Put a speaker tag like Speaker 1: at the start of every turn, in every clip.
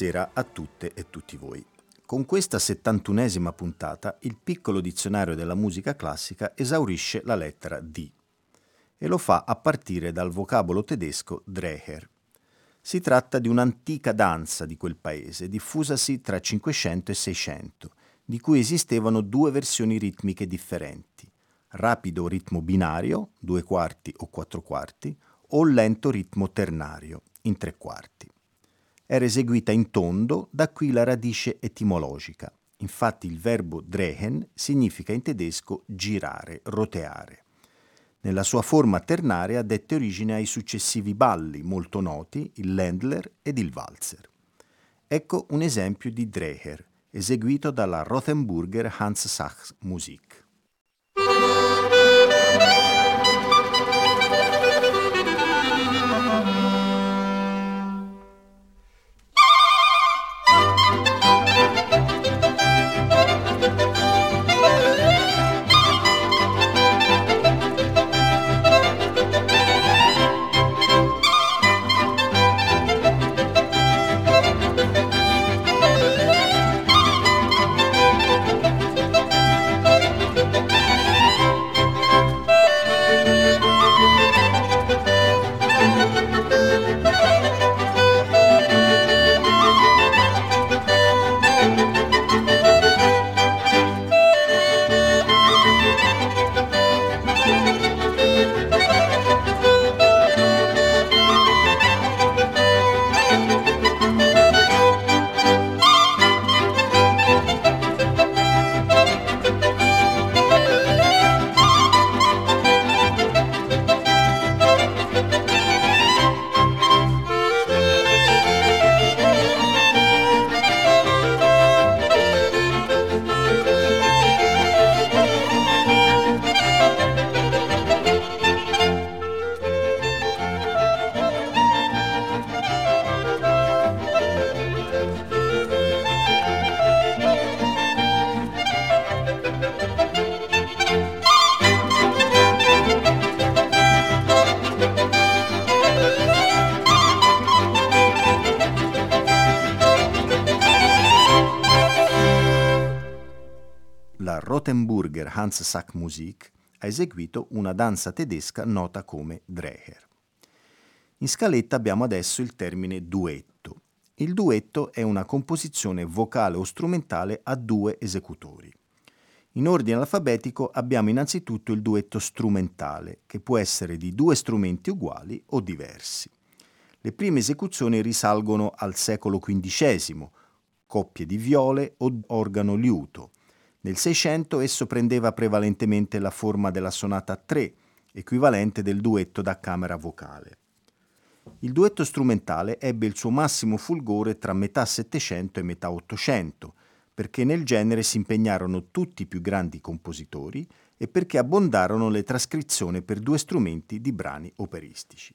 Speaker 1: Buonasera a tutte e tutti voi. Con questa settantunesima puntata il piccolo dizionario della musica classica esaurisce la lettera D e lo fa a partire dal vocabolo tedesco Dreher. Si tratta di un'antica danza di quel paese, diffusasi tra 500 e 600, di cui esistevano due versioni ritmiche differenti, rapido ritmo binario, due quarti o quattro quarti, o lento ritmo ternario, in tre quarti era eseguita in tondo, da qui la radice etimologica. Infatti il verbo drehen significa in tedesco girare, roteare. Nella sua forma ternaria dette origine ai successivi balli molto noti, il Ländler ed il Walzer. Ecco un esempio di Dreher, eseguito dalla Rothenburger Hans Sachs Musik. Hans Sack Musik ha eseguito una danza tedesca nota come Dreher. In scaletta abbiamo adesso il termine duetto. Il duetto è una composizione vocale o strumentale a due esecutori. In ordine alfabetico abbiamo innanzitutto il duetto strumentale, che può essere di due strumenti uguali o diversi. Le prime esecuzioni risalgono al secolo XV, coppie di viole o organo-liuto, nel Seicento esso prendeva prevalentemente la forma della sonata a tre, equivalente del duetto da camera vocale. Il duetto strumentale ebbe il suo massimo fulgore tra metà Settecento e metà Ottocento, perché nel genere si impegnarono tutti i più grandi compositori e perché abbondarono le trascrizioni per due strumenti di brani operistici.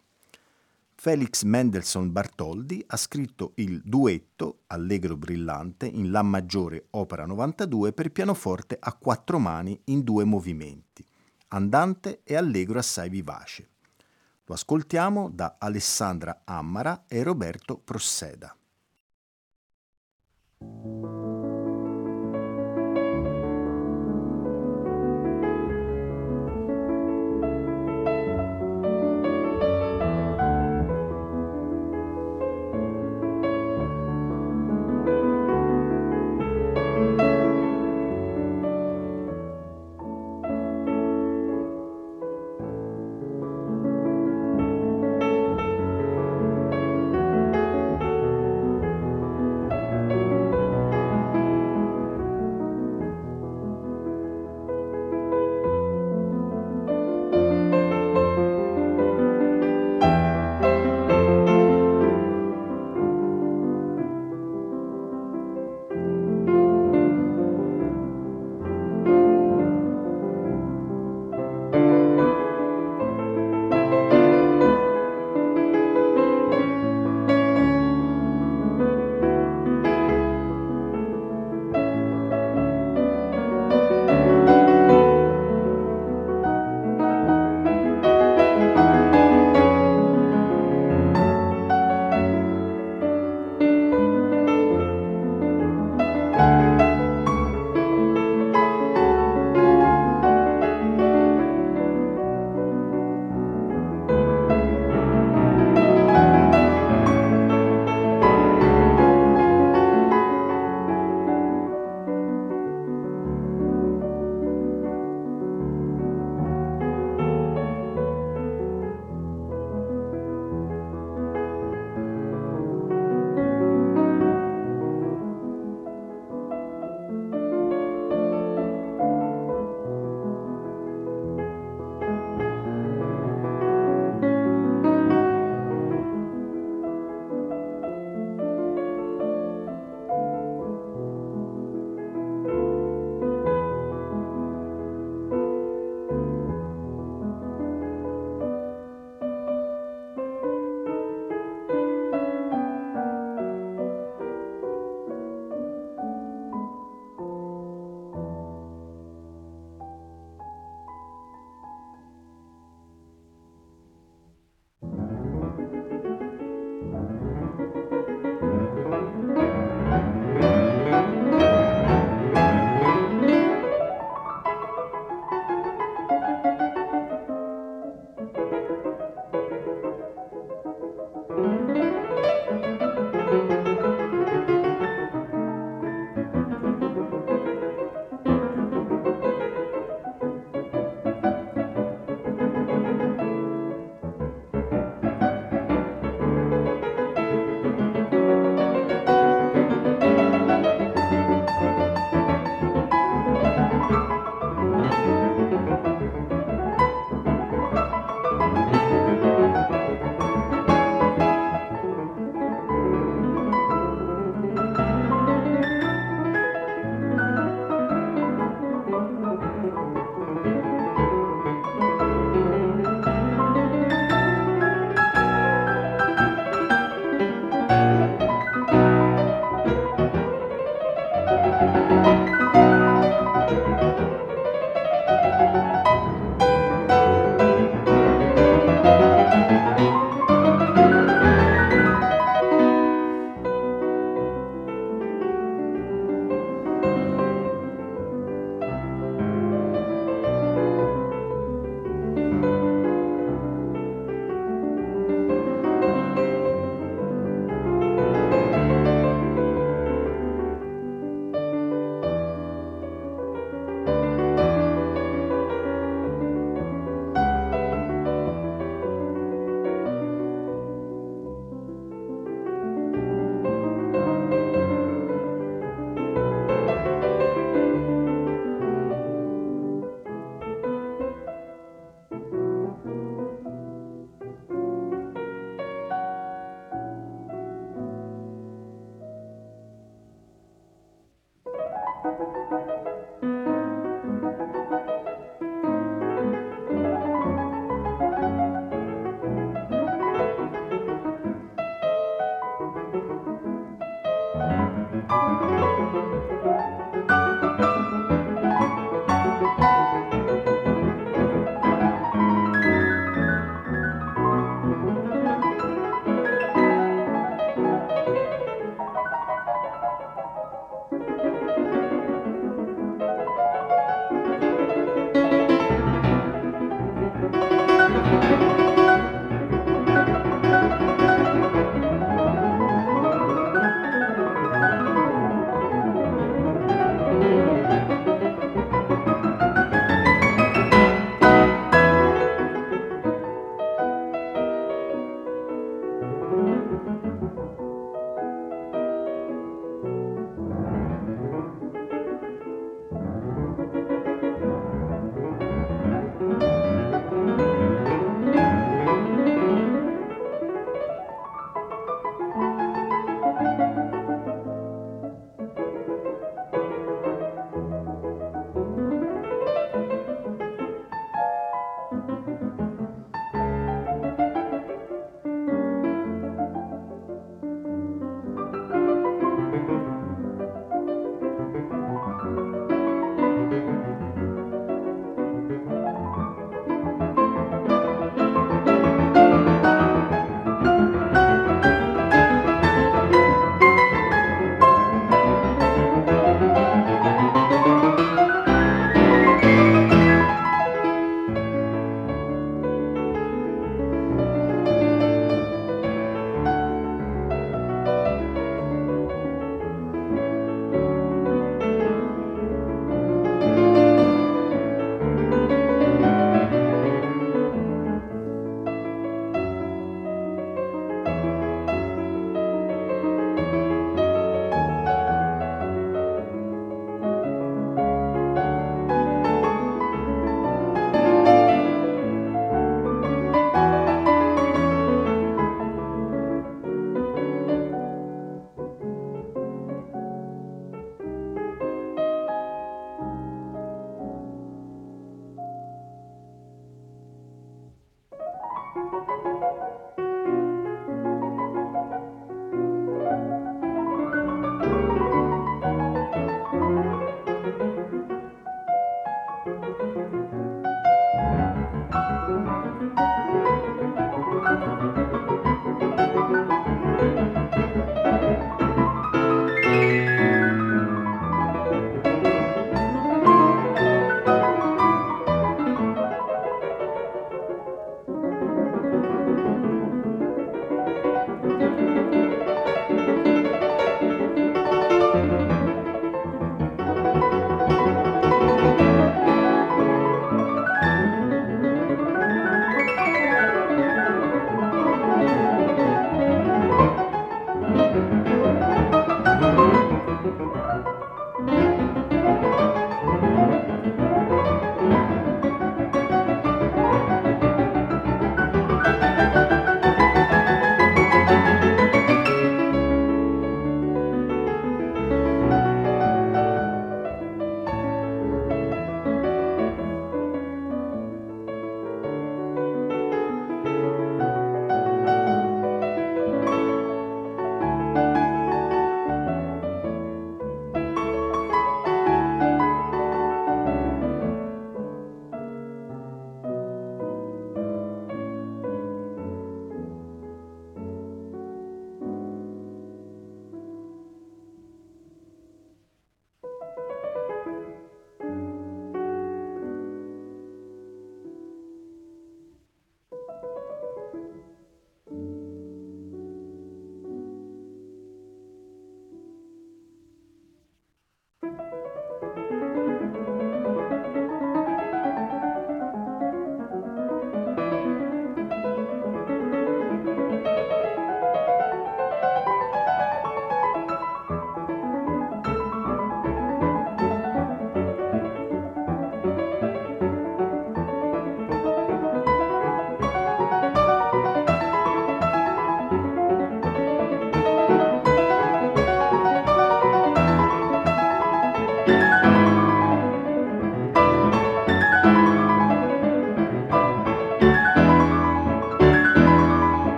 Speaker 1: Felix Mendelssohn Bartholdi ha scritto il duetto Allegro brillante in La maggiore opera 92 per pianoforte a quattro mani in due movimenti, andante e allegro assai vivace. Lo ascoltiamo da Alessandra Ammara e Roberto Prosseda.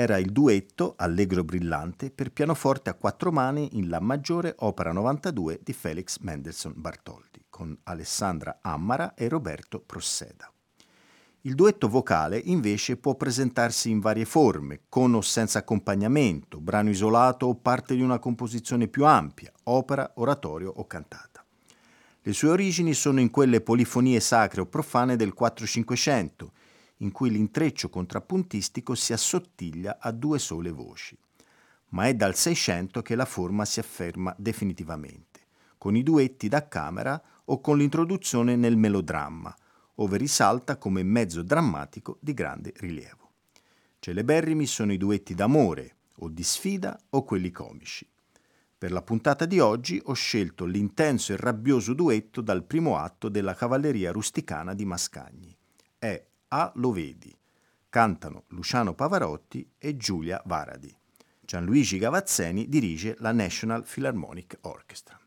Speaker 1: Era il duetto Allegro brillante per pianoforte a quattro mani in La maggiore, opera 92 di Felix Mendelssohn Bartholdi, con Alessandra Ammara e Roberto Prosseda. Il duetto vocale invece può presentarsi in varie forme, con o senza accompagnamento, brano isolato o parte di una composizione più ampia, opera, oratorio o cantata. Le sue origini sono in quelle polifonie sacre o profane del 4-500, in cui l'intreccio contrappuntistico si assottiglia a due sole voci. Ma è dal Seicento che la forma si afferma definitivamente, con i duetti da camera o con l'introduzione nel melodramma, ove risalta come mezzo drammatico di grande rilievo. Celeberrimi sono i duetti d'amore, o di sfida, o quelli comici. Per la puntata di oggi ho scelto l'intenso e rabbioso duetto dal primo atto della cavalleria rusticana di Mascagni. È a Lo Vedi. Cantano Luciano Pavarotti e Giulia Varadi. Gianluigi Gavazzeni dirige la National Philharmonic Orchestra.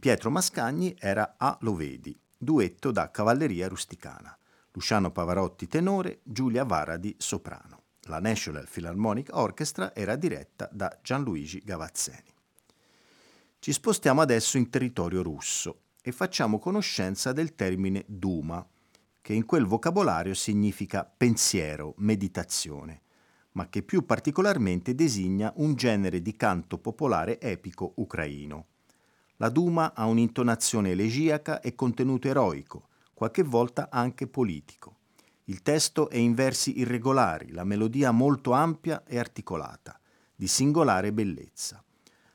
Speaker 2: Pietro Mascagni era A Lo Vedi, duetto da Cavalleria Rusticana. Luciano Pavarotti tenore, Giulia Varadi soprano. La National Philharmonic Orchestra era diretta da Gianluigi Gavazzeni. Ci spostiamo adesso in territorio russo e facciamo conoscenza del termine Duma, che in quel vocabolario significa pensiero, meditazione, ma che più particolarmente designa un genere di canto popolare epico ucraino. La Duma ha un'intonazione elegiaca e contenuto eroico, qualche volta anche politico. Il testo è in versi irregolari, la melodia molto ampia e articolata, di singolare bellezza.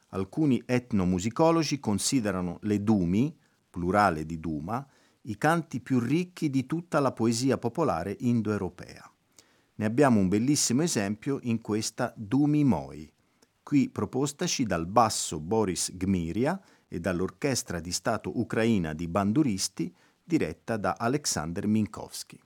Speaker 2: Alcuni etnomusicologi considerano le dumi, plurale di duma, i canti più ricchi di tutta la poesia popolare indoeuropea. Ne abbiamo un bellissimo esempio in questa Dumi Moi, qui propostaci dal basso Boris Gmiria e dall'orchestra di Stato ucraina di banduristi diretta da Alexander Minkowski.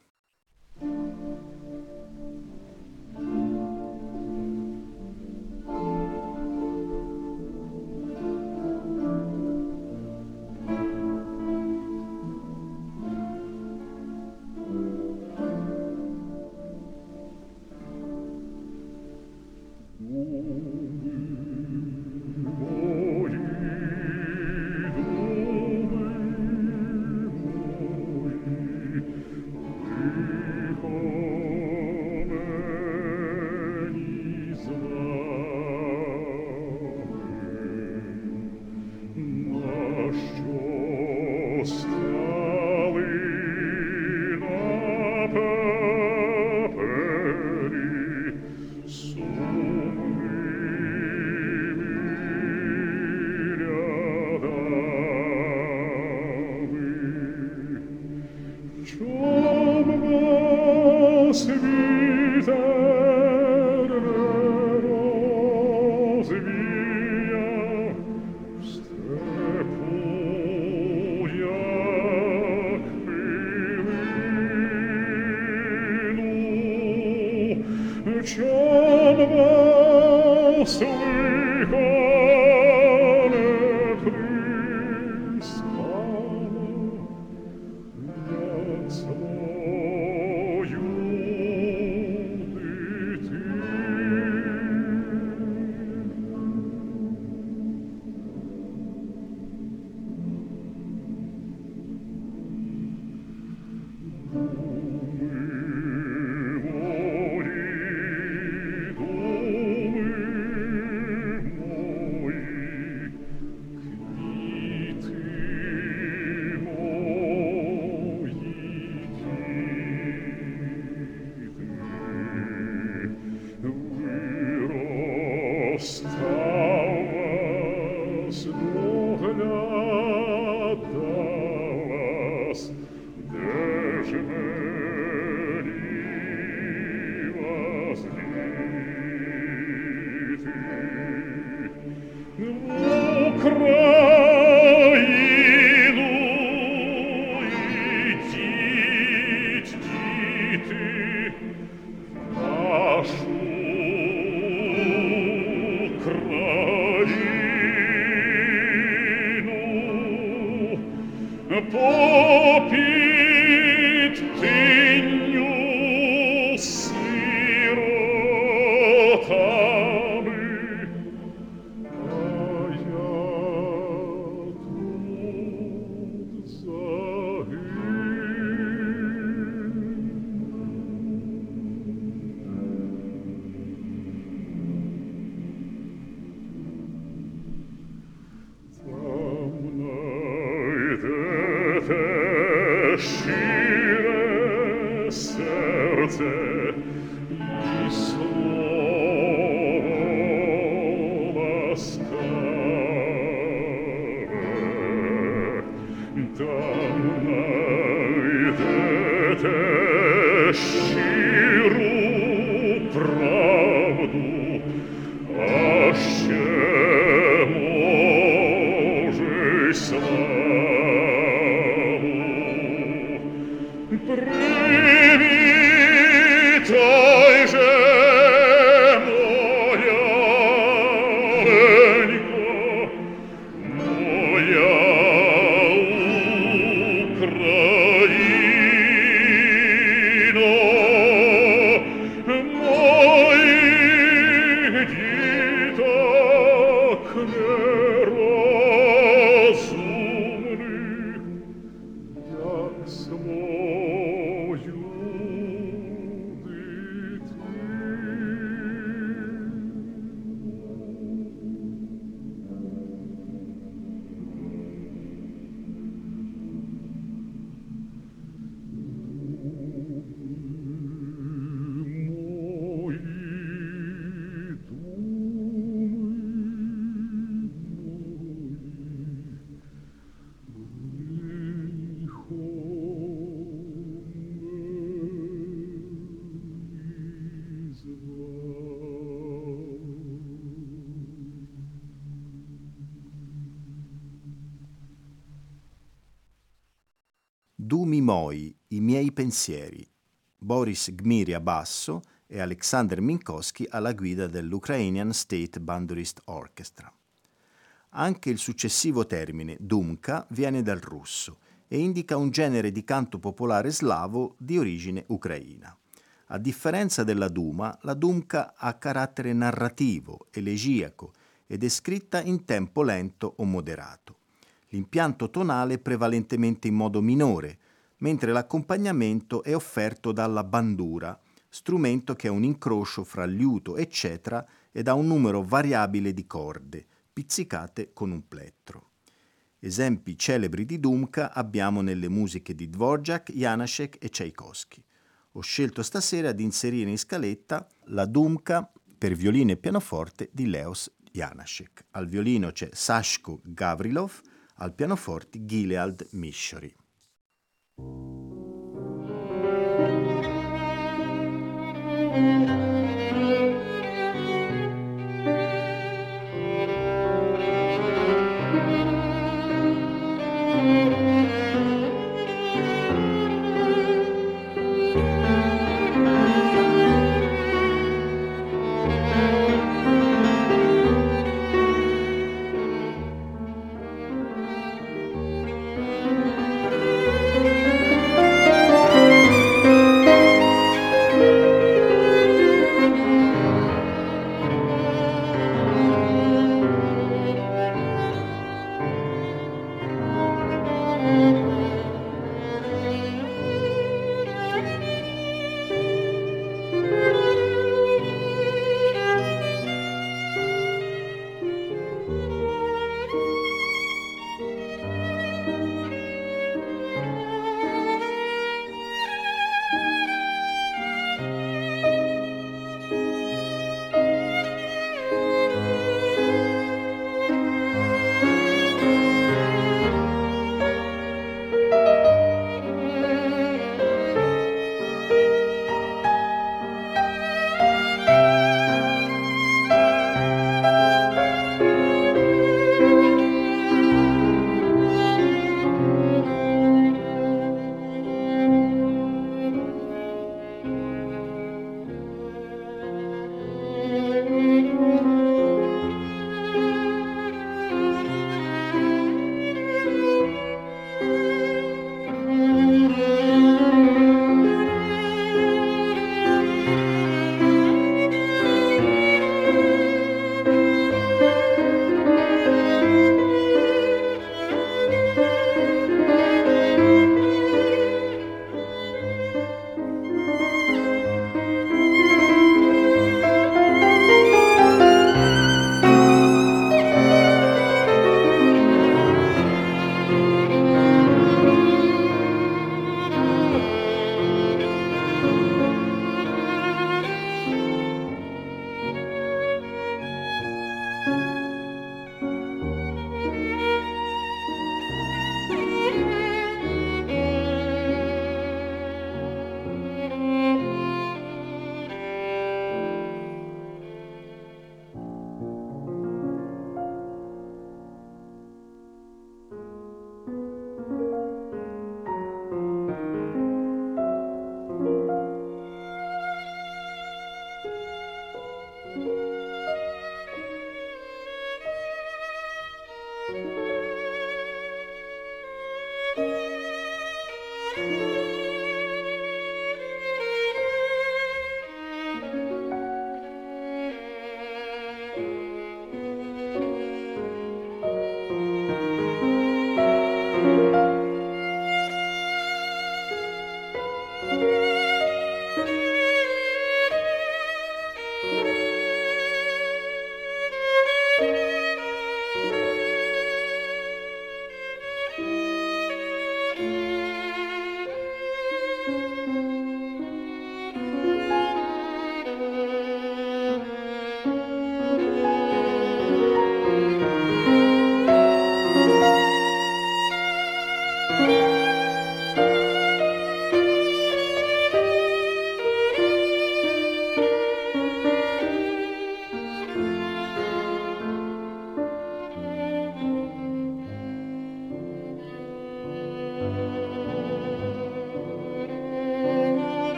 Speaker 1: Dumi Moi, I miei pensieri, Boris Gmiria basso e Alexander Minkowski alla guida dell'Ukrainian State Bandurist Orchestra. Anche il successivo termine Dumka viene dal russo e indica un genere di canto popolare slavo di origine ucraina. A differenza della Duma, la Dumka ha carattere narrativo, elegiaco ed è scritta in tempo lento o moderato. L'impianto tonale è prevalentemente in modo minore, mentre l'accompagnamento è offerto dalla bandura, strumento che è un incrocio fra liuto e cetra ed ha un numero variabile di corde, pizzicate con un plettro. Esempi celebri di Dumka abbiamo nelle musiche di Dvorak, Janacek e Tchaikovsky. Ho scelto stasera di inserire in scaletta la Dumka per violino e pianoforte di Leos Janacek. Al violino c'è Sashko Gavrilov, al pianoforte Gilead Mishori.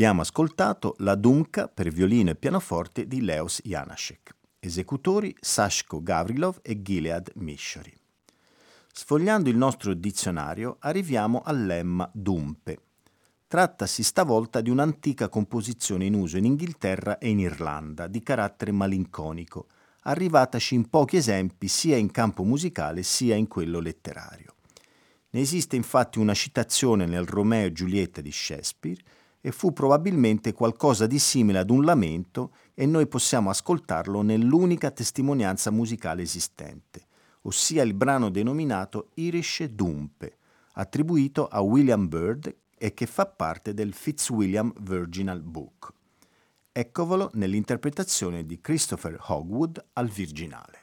Speaker 1: Abbiamo ascoltato la Dumka per violino e pianoforte di Leos Janacek, esecutori Sashko Gavrilov e Gilead Mishori. Sfogliando il nostro dizionario arriviamo al lemma Dumpe. Trattasi stavolta di un'antica composizione in uso in Inghilterra e in Irlanda, di carattere malinconico, arrivataci in pochi esempi sia in campo musicale sia in quello letterario. Ne esiste infatti una citazione nel Romeo e Giulietta di Shakespeare e fu probabilmente qualcosa di simile ad un lamento e noi possiamo ascoltarlo nell'unica testimonianza musicale esistente, ossia il brano denominato Irish Dumpe, attribuito a William Byrd e che fa parte del Fitzwilliam Virginal Book. Eccovelo nell'interpretazione di Christopher Hogwood al virginale.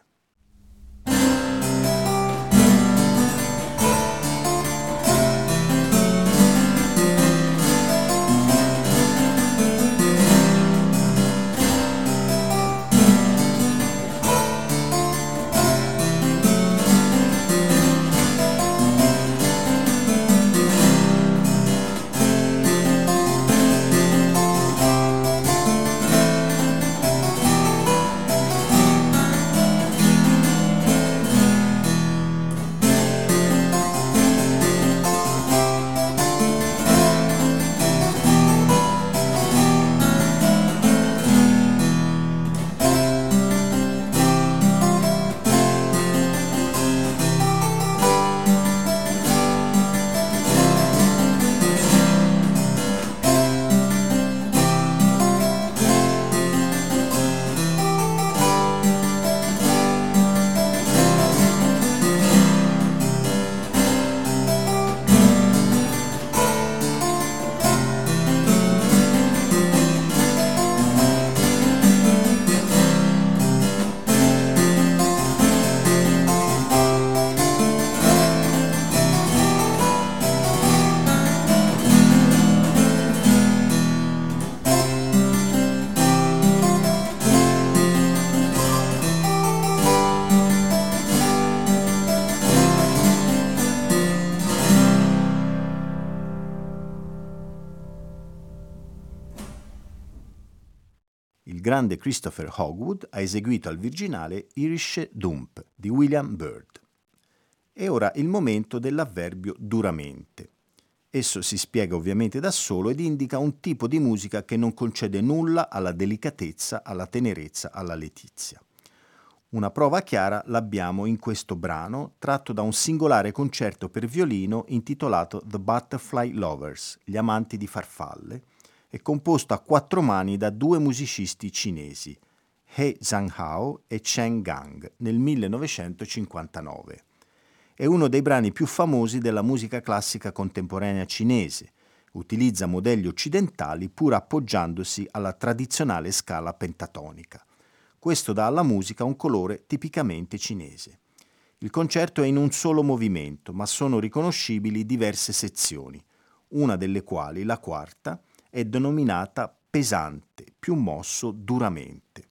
Speaker 1: Grande Christopher Hogwood ha eseguito al virginale Irish Dump di William Byrd. E ora il momento dell'avverbio duramente. Esso si spiega ovviamente da solo ed indica un tipo di musica che non concede nulla alla delicatezza, alla tenerezza, alla letizia. Una prova chiara l'abbiamo in questo brano, tratto da un singolare concerto per violino intitolato The Butterfly Lovers, gli amanti di farfalle, è composto a quattro mani da due musicisti cinesi, He Zhanghao e Chen Gang, nel 1959. È uno dei brani più famosi della musica classica contemporanea cinese. Utilizza modelli occidentali pur appoggiandosi alla tradizionale scala pentatonica. Questo dà alla musica un colore tipicamente cinese. Il concerto è in un solo movimento, ma sono riconoscibili diverse sezioni, una delle quali, la quarta, è denominata pesante, più mosso duramente.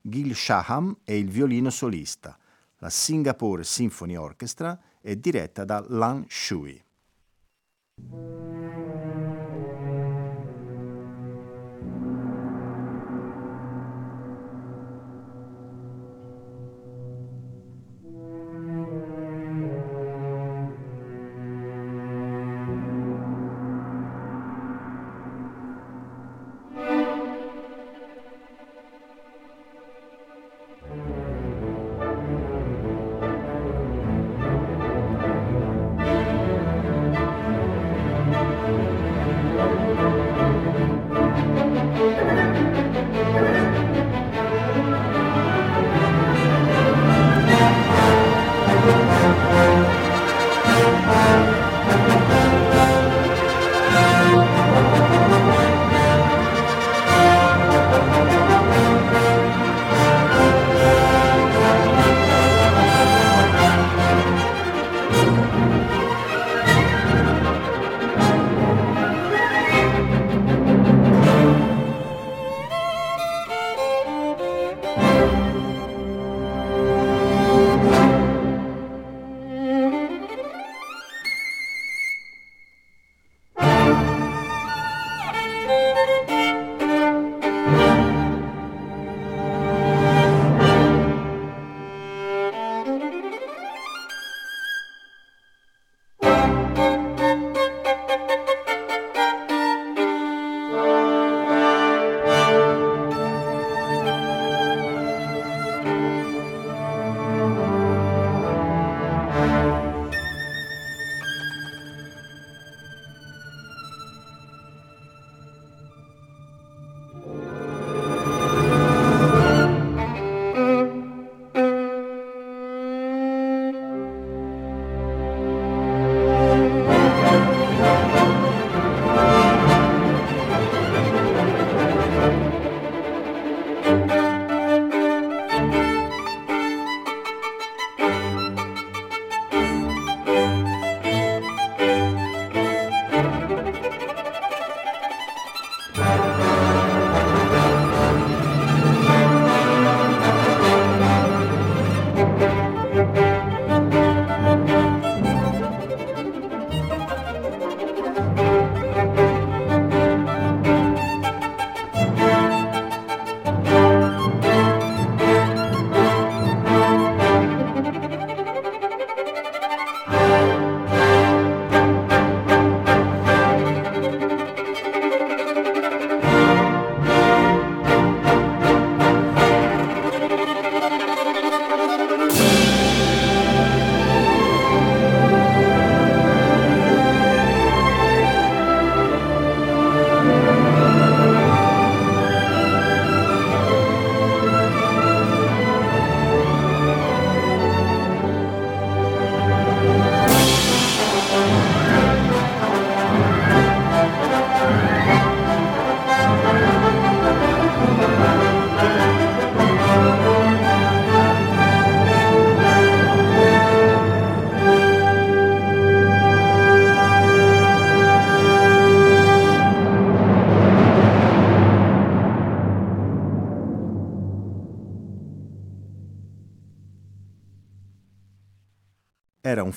Speaker 1: Gil Shaham è il violino solista. La Singapore Symphony Orchestra è diretta da Lan Shui.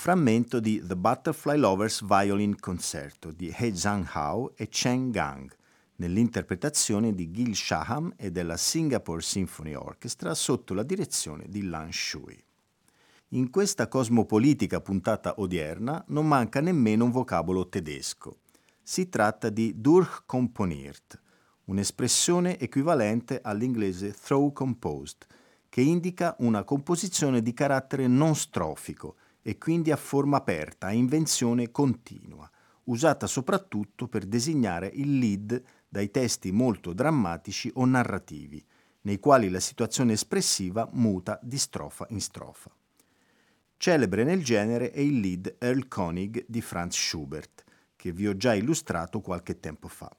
Speaker 3: Frammento di The Butterfly Lovers Violin Concerto di He Zhang-hao e Chen Gang, nell'interpretazione di Gil Shaham e della Singapore Symphony Orchestra sotto la direzione di Lan Shui. In questa cosmopolitica puntata odierna non manca nemmeno un vocabolo tedesco. Si tratta di durchkomponiert, un'espressione equivalente all'inglese throw composed, che indica una composizione di carattere non strofico e quindi a forma aperta, a invenzione continua, usata soprattutto per designare il lead dai testi molto drammatici o narrativi, nei quali la situazione espressiva muta di strofa in strofa. Celebre nel genere è il lead Earl Konig di Franz Schubert, che vi ho già illustrato qualche tempo fa.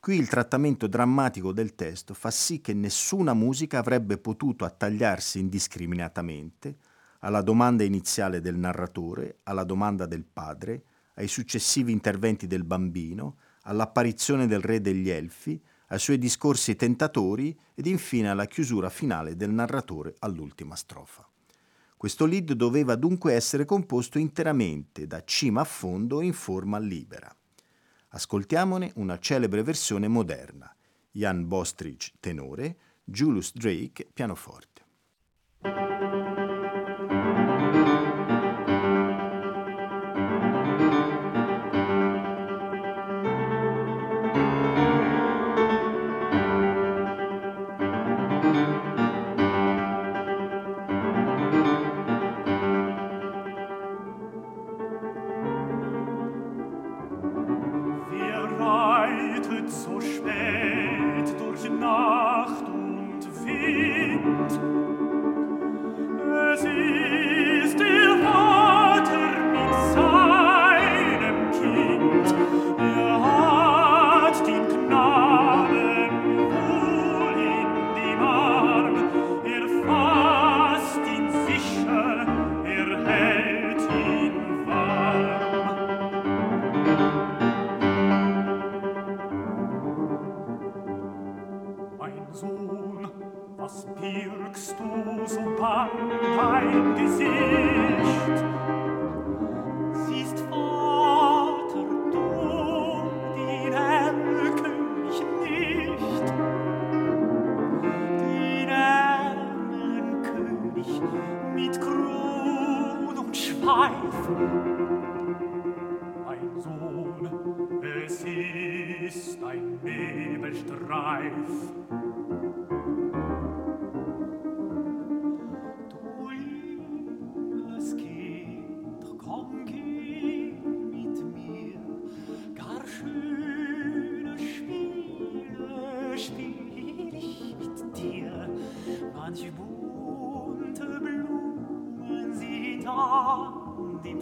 Speaker 3: Qui il trattamento drammatico del testo fa sì che nessuna musica avrebbe potuto attagliarsi indiscriminatamente alla domanda iniziale del narratore, alla domanda del padre, ai successivi interventi del bambino, all'apparizione del re degli elfi, ai suoi discorsi tentatori ed infine alla chiusura finale del narratore all'ultima strofa. Questo lead doveva dunque essere composto interamente, da cima a fondo, in forma libera. Ascoltiamone una celebre versione moderna. Jan Bostrich, tenore, Julius Drake, pianoforte.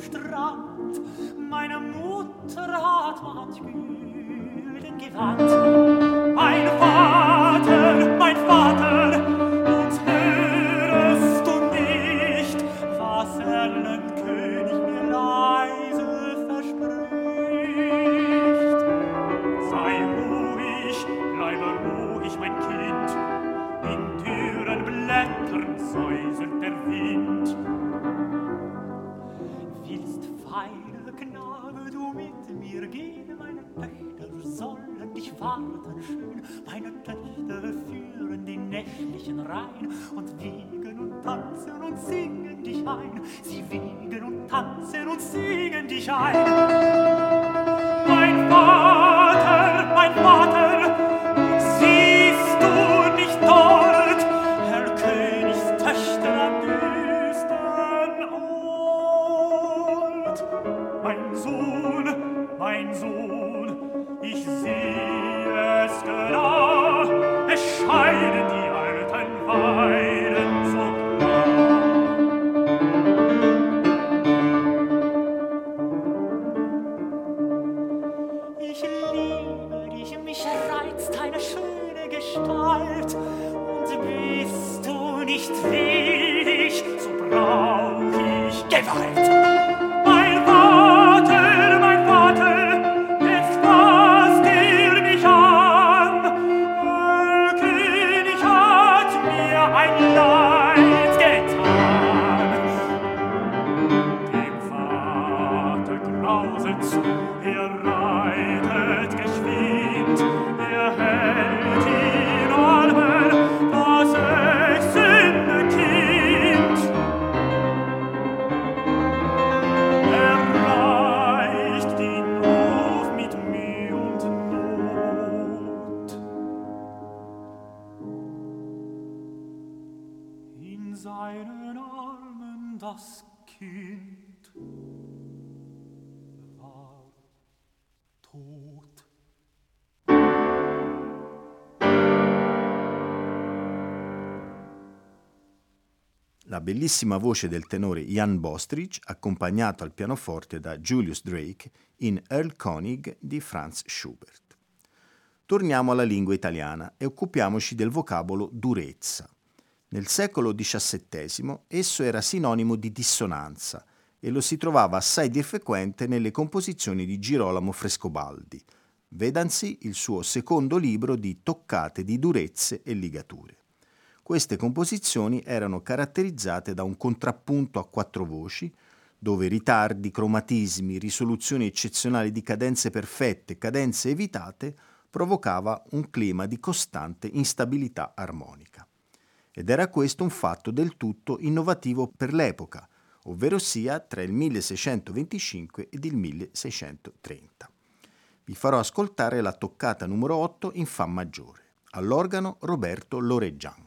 Speaker 3: Strand. Meine Mutter hat manch Gülen gewandt.
Speaker 1: La bellissima voce del tenore Jan Bostrich, accompagnato al pianoforte da Julius Drake in Earl Konig di Franz Schubert. Torniamo alla lingua italiana e occupiamoci del vocabolo durezza. Nel secolo XVII esso era sinonimo di dissonanza e lo si trovava assai di frequente nelle composizioni di Girolamo Frescobaldi. Vedansi il suo secondo libro di toccate di durezze e ligature. Queste composizioni erano caratterizzate da un contrappunto a quattro voci, dove ritardi, cromatismi, risoluzioni eccezionali di cadenze perfette, cadenze evitate, provocava un clima di costante instabilità armonica. Ed era questo un fatto del tutto innovativo per l'epoca, ovvero sia tra il 1625 ed il 1630. Vi farò ascoltare la toccata numero 8 in Fa maggiore, all'organo Roberto Loreggian.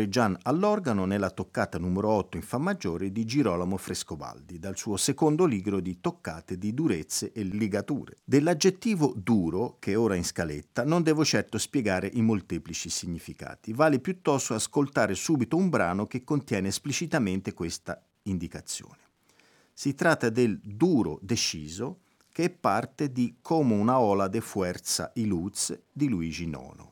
Speaker 1: Roberto Loreggian all'organo nella toccata numero 8 in Fa maggiore di Girolamo Frescobaldi, dal suo secondo libro di toccate di durezze e ligature. Dell'aggettivo duro, che è ora in scaletta, non devo certo spiegare i molteplici significati. Vale piuttosto ascoltare subito un brano che contiene esplicitamente questa indicazione. Si tratta del duro deciso, che è parte di Como una ola de fuerza y luz di Luigi Nono.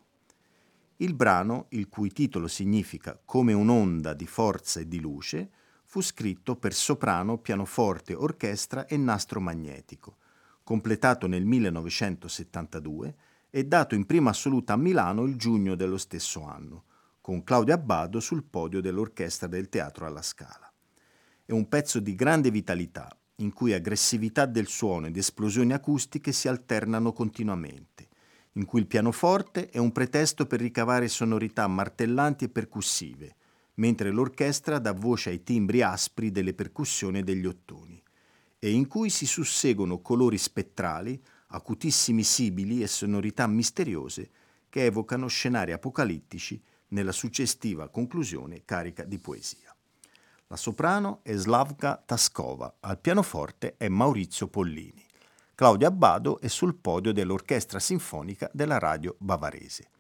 Speaker 1: Il brano, il cui titolo significa Come un'onda di forza e di luce, fu scritto per soprano, pianoforte, orchestra e nastro magnetico, completato nel 1972 e dato in prima assoluta a Milano il giugno dello stesso anno, con Claudio Abbado sul podio dell'orchestra del Teatro alla Scala. È un pezzo di grande vitalità, in cui aggressività del suono ed esplosioni acustiche si alternano continuamente in cui il pianoforte è un pretesto per ricavare sonorità martellanti e percussive, mentre l'orchestra dà voce ai timbri aspri delle percussioni e degli ottoni, e in cui si susseguono colori spettrali, acutissimi sibili e sonorità misteriose che evocano scenari apocalittici nella successiva conclusione carica di poesia. La soprano è Slavka Taskova, al pianoforte è Maurizio Pollini. Claudio Abbado è sul podio dell'Orchestra Sinfonica della Radio Bavarese.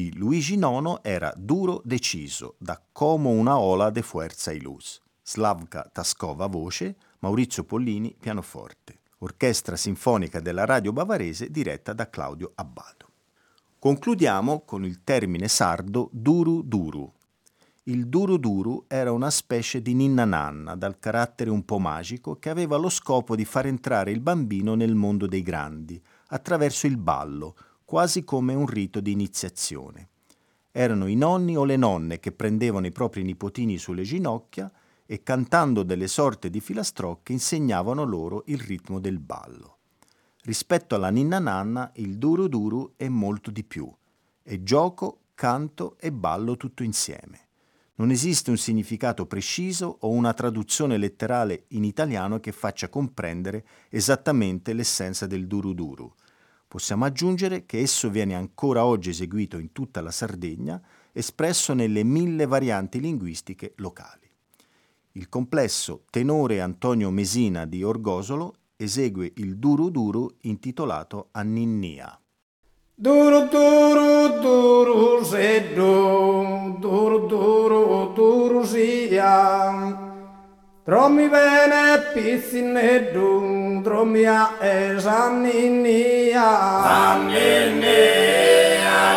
Speaker 1: Di Luigi IX era duro deciso, da como una ola de fuerza y luz. Slavka Taskova voce, Maurizio Pollini pianoforte. Orchestra Sinfonica della Radio Bavarese diretta da Claudio Abbado. Concludiamo con il termine sardo duru duru. Il duru duru era una specie di ninna nanna dal carattere un po' magico che aveva lo scopo di far entrare il bambino nel mondo dei grandi attraverso il ballo, quasi come un rito di iniziazione. Erano i nonni o le nonne che prendevano i propri nipotini sulle ginocchia e cantando delle sorte di filastrocche insegnavano loro il ritmo del ballo. Rispetto alla ninna nanna il duro duro è molto di più. È gioco, canto e ballo tutto insieme. Non esiste un significato preciso o una traduzione letterale in italiano che faccia comprendere esattamente l'essenza del duru duru. Possiamo aggiungere che esso viene ancora oggi eseguito in tutta la Sardegna, espresso nelle mille varianti linguistiche locali. Il complesso tenore Antonio Mesina di Orgosolo esegue il duru duru intitolato a Ninnia.
Speaker 4: Duro, duro, duro, seddo, duro, duro, duro, sia. Romi bene pisine dung dromia e zaninia Zaninia,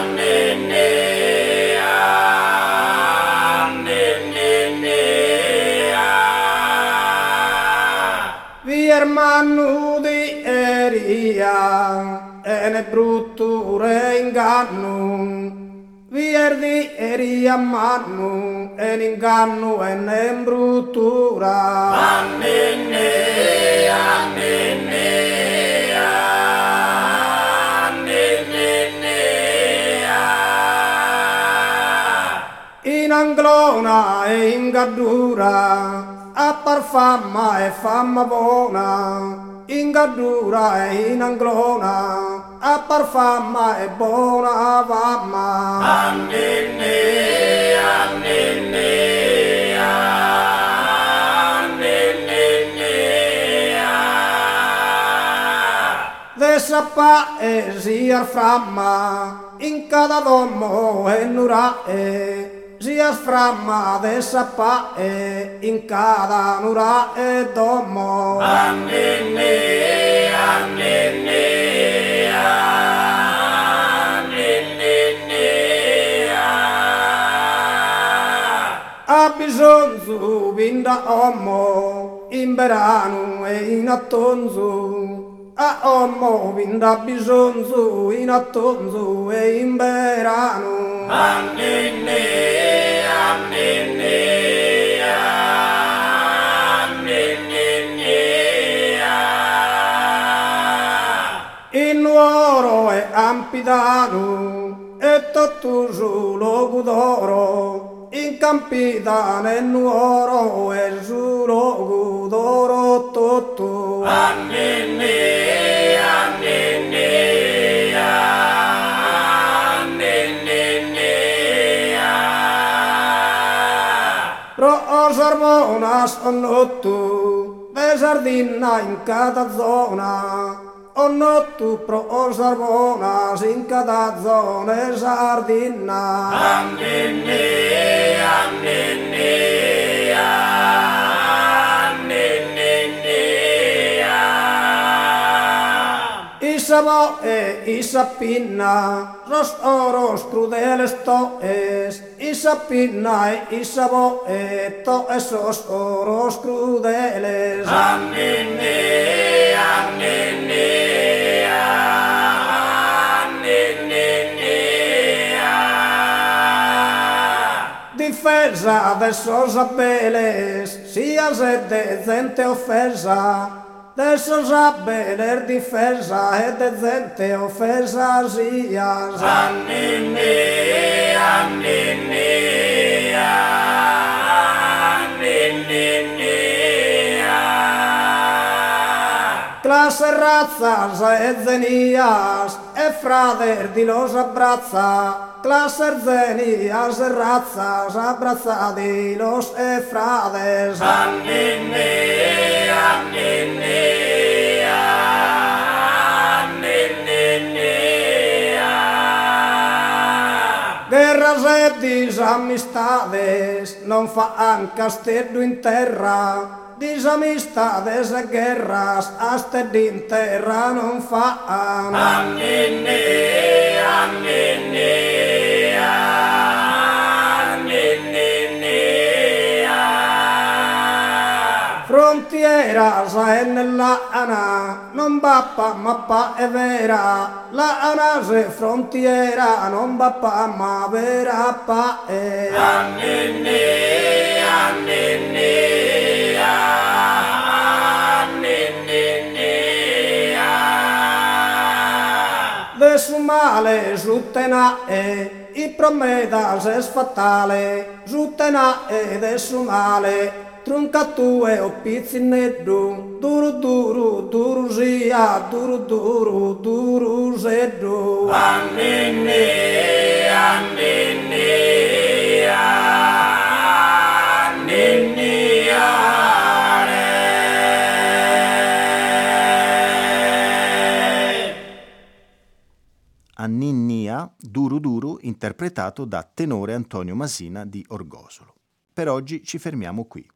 Speaker 4: zaninia, zaninia Vi ermanu di eria ene brutture ingannum Vierdi eri a mano, e inganno e ne bruttura. Annene, annene, In anglona e in gaddura, a par famma e famma buona in gaddura e in anglona, a par fama e buona fama. Annene, annene, Dessa e sia framma, in cada domo e nura e Zias framma dessa pae in cada nura e domo. Annene, annene, bisogno vinda omo in verano e in attonzo. A omo vinda bisogno in attonzo e in verano. Annene, in oro e ampidano e tutto logo d'oro. In campidano e nuoro e su logo d'oro tutto annene annene Sarmonas onnottu, ve sardinna in cada zona, onnottu pro sarmonas in cada zona e sardinna. Annenne, annenne, Isamo e isapinna, ros oros crudeles to es, isapinna e isamo e to esos oros crudeles. Annene, annene, Difesa de esos apeles, si has de decente ofesa, Adesso saper difesa e decente offesa sia. Annene, annene, annene Classe razas e zenias e frader di los abrazza Classe zenias e razas abrazadi los e frades. Annene, annene Guerras e disamistades non fan castello in terra Disamistades e guerras aste din terra non fan Annene, annene, Frontiera sa e nella ana, non bappa mappa è vera, la ana se frontiera non bappa ma vera pa è. Annene, annene, male suttena e i promedas es fatale. Suttena ed es male truncatue o pizzineddu, duru duru, duru sia, duru duru, duru seddu. Annene, annene,
Speaker 1: Ninnia Duru Duru interpretato da tenore Antonio Masina di Orgosolo. Per oggi ci fermiamo qui.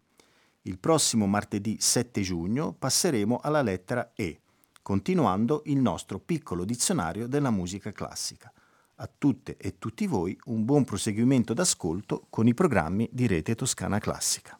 Speaker 1: Il prossimo martedì 7 giugno passeremo alla lettera E, continuando il nostro piccolo dizionario della musica classica. A tutte e tutti voi un buon proseguimento d'ascolto con i programmi di Rete Toscana Classica.